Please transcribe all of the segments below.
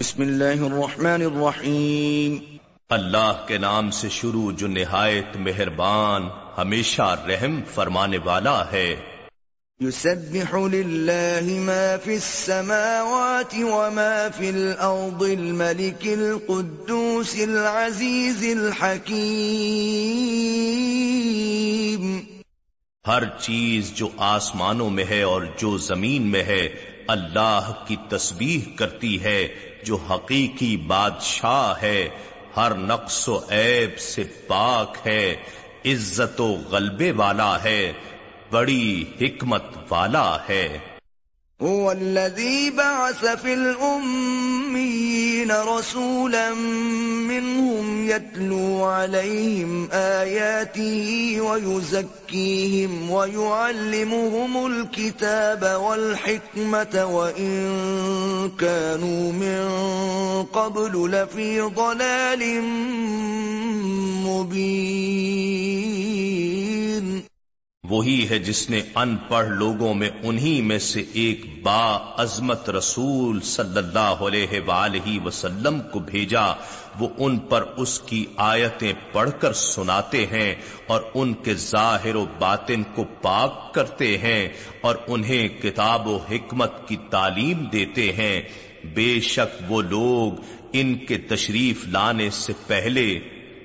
بسم اللہ الرحمن الرحیم۔ اللہ کے نام سے شروع جو نہایت مہربان ہمیشہ رحم فرمانے والا ہے۔ يسبح لله ما في السماوات وما في الأرض الملك القدوس العزيز الحكيم ہر چیز جو آسمانوں میں ہے اور جو زمین میں ہے اللہ کی تسبیح کرتی ہے جو حقیقی بادشاہ ہے، ہر نقص و عیب سے پاک ہے، عزت و غلبے والا ہے، بڑی حکمت والا ہے۔ هو الذي بعث في الأميين رسولا منهم يتلو عليهم آياته ويزكيهم ويعلمهم الكتاب والحكمة وإن كانوا من قبل لفي ضلال مبين. وہی ہے جس نے ان پڑھ لوگوں میں انہی میں سے ایک با عظمت رسول صلی اللہ علیہ وآلہ وسلم کو بھیجا۔ وہ ان پر اس کی آیتیں پڑھ کر سناتے ہیں اور ان کے ظاہر و باطن کو پاک کرتے ہیں اور انہیں کتاب و حکمت کی تعلیم دیتے ہیں۔ بے شک وہ لوگ ان کے تشریف لانے سے پہلے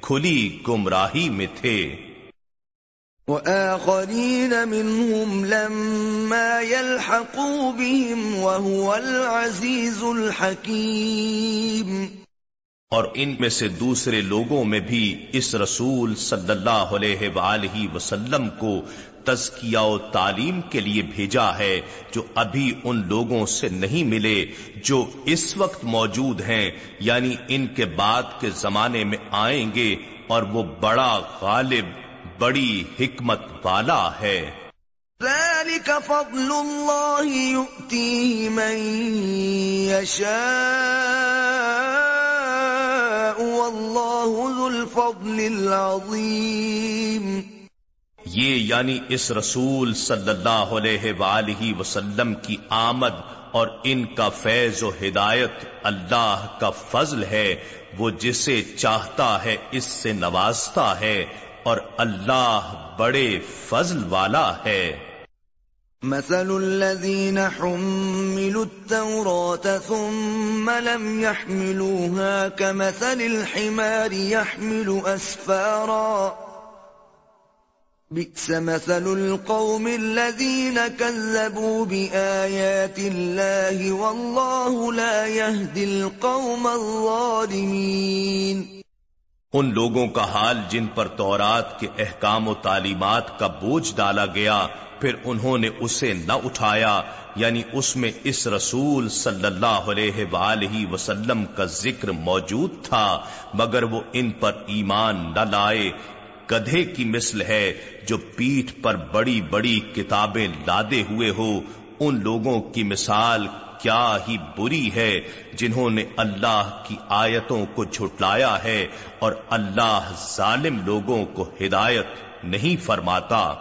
کھلی گمراہی میں تھے۔ وآخرين منهم لما يلحقوا بهم وهو العزيز الحكيم اور ان میں سے دوسرے لوگوں میں بھی اس رسول صلی اللہ علیہ وآلہ وسلم کو تزکیہ و تعلیم کے لیے بھیجا ہے جو ابھی ان لوگوں سے نہیں ملے جو اس وقت موجود ہیں یعنی ان کے بعد کے زمانے میں آئیں گے اور وہ بڑا غالب بڑی حکمت والا ہے۔ ذلك فضل الله يؤتيه من يشاء والله ذو الفضل العظيم۔ یہ یعنی اس رسول صلی اللہ علیہ وآلہ وسلم کی آمد اور ان کا فیض و ہدایت اللہ کا فضل ہے وہ جسے چاہتا ہے اس سے نوازتا ہے۔ اور اللہ بڑے فضل والا ہے۔ مثل الذين حملوا التوراة ثم لم يحملوها كمثل الحمار يحمل أسفارا۔ بئس مثل القوم الذين كذبوا بآيات الله والله لا يهدي القوم الظالمين۔ ان لوگوں کا حال جن پر تورات کے احکام و تعلیمات کا بوجھ ڈالا گیا، پھر انہوں نے اسے نہ اٹھایا یعنی اس میں اس رسول صلی اللہ علیہ وآلہ وسلم کا ذکر موجود تھا، مگر وہ ان پر ایمان نہ لائے۔ گدھے کی مثل ہے، جو پیٹھ پر بڑی بڑی کتابیں لادے ہوئے ہو، ان لوگوں کی مثال کیا ہی بری ہے جنہوں نے اللہ کی آیتوں کو جھٹلایا ہے اور اللہ ظالم لوگوں کو ہدایت نہیں فرماتا۔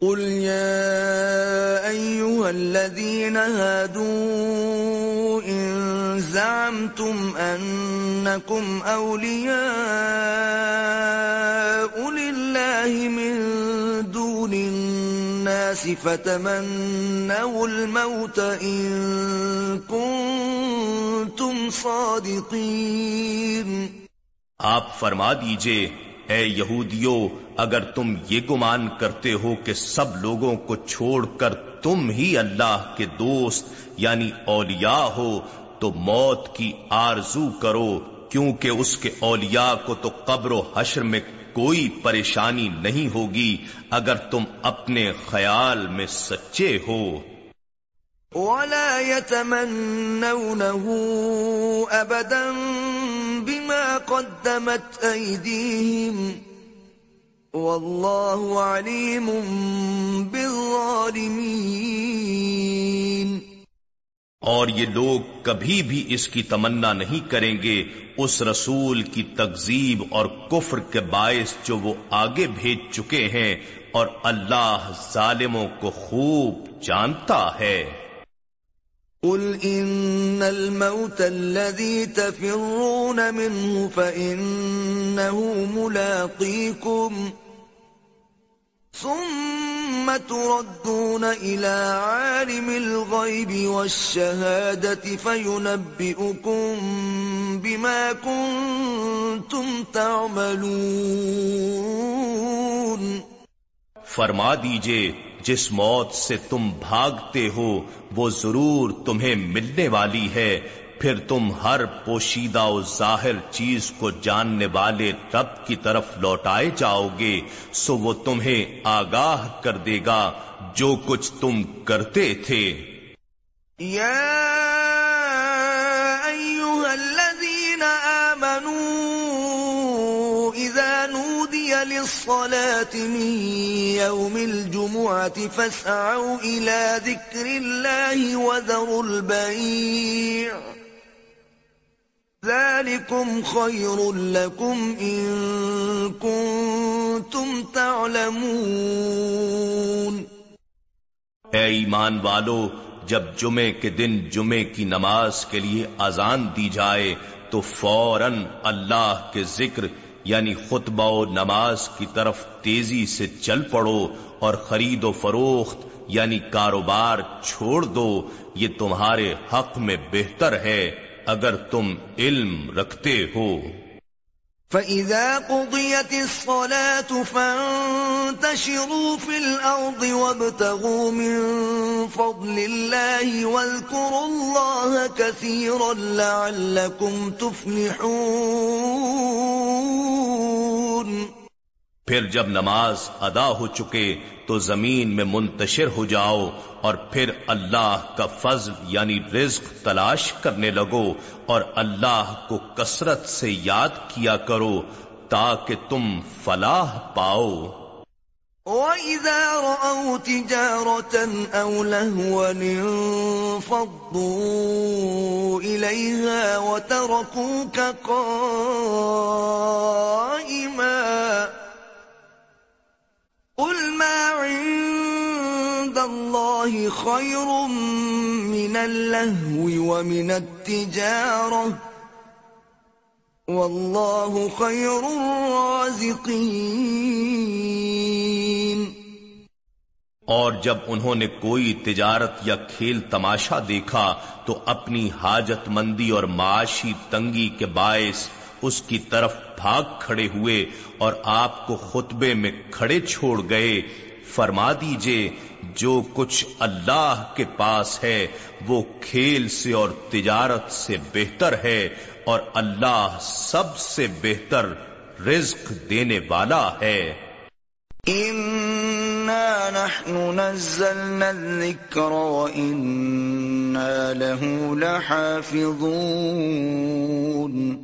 قل يا أيها الذين هادوا إن زعمتم أنكم أولياء لله من الناس فتمنوا الموت إن كنتم صادقين. آپ فرما دیجیے، اے یہودیو، اگر تم یہ گمان کرتے ہو کہ سب لوگوں کو چھوڑ کر تم ہی اللہ کے دوست یعنی اولیاء ہو، تو موت کی آرزو کرو، کیونکہ اس کے اولیاء کو تو قبر و حشر میں کوئی پریشانی نہیں ہوگی اگر تم اپنے خیال میں سچے ہو۔ ولا يتمنونه أبدا بما قدمت أيديهم والله عليم بالظالمين۔ اور یہ لوگ کبھی بھی اس کی تمنا نہیں کریں گے اس رسول کی تکزیب اور کفر کے باعث جو وہ آگے بھیج چکے ہیں اور اللہ ظالموں کو خوب جانتا ہے۔ قل إن الموت الذي تفرون منه فإنه ملاقيكم ثم تردون إلى عالم الغيب والشهادة فينبئكم بما كنتم تعملون. فرما دیجیے، جس موت سے تم بھاگتے ہو، وہ ضرور تمہیں ملنے والی ہے۔ پھر تم ہر پوشیدہ و ظاہر چیز کو جاننے والے رب کی طرف لوٹائے جاؤ گے، سو وہ تمہیں آگاہ کر دے گا جو کچھ تم کرتے تھے۔ یا ایوہا الذین آمنوا اذا نودی للصلاة من يوم الجمعة فاسعوا الى ذکر اللہ وذروا البیع۔ ذلكم خير لكم إن كنتم تعلمون اے ایمان والو، جب جمعے کے دن جمعے کی نماز کے لیے اذان دی جائے، تو فوراً اللہ کے ذکر یعنی خطبہ و نماز کی طرف تیزی سے چل پڑو اور خرید و فروخت یعنی کاروبار چھوڑ دو، یہ تمہارے حق میں بہتر ہے۔ اگر تم علم رکھتے ہو۔ فَإِذَا قُضِيَتِ الصَّلَاةُ فَانْتَشِرُوا فِي الْأَرْضِ وَابْتَغُوا مِنْ فَضْلِ اللَّهِ وَاذْكُرُوا اللَّهَ كَثِيرًا لَعَلَّكُمْ تُفْلِحُونَ پھر جب نماز ادا ہو چکے تو زمین میں منتشر ہو جاؤ اور پھر اللہ کا فضل یعنی رزق تلاش کرنے لگو اور اللہ کو کثرت سے یاد کیا کرو تاکہ تم فلاح پاؤ۔ وَإِذَا رَأَوْا تِجَارَةً أَوْ لَهْوًا انفضوا إِلَيْهَا وَتَرَكُوكَ قَائِمًا قل ما عند الله خير من اللهو ومن التجارة والله خير الرازقين اور جب انہوں نے کوئی تجارت یا کھیل تماشا دیکھا تو اپنی حاجت مندی اور معاشی تنگی کے باعث اس کی طرف بھاگ کھڑے ہوئے اور آپ کو خطبے میں کھڑے چھوڑ گئے۔ فرما دیجیے، جو کچھ اللہ کے پاس ہے، وہ کھیل سے اور تجارت سے بہتر ہے اور اللہ سب سے بہتر رزق دینے والا ہے۔ نحن نزلنا الذكر وإنا له لحافظون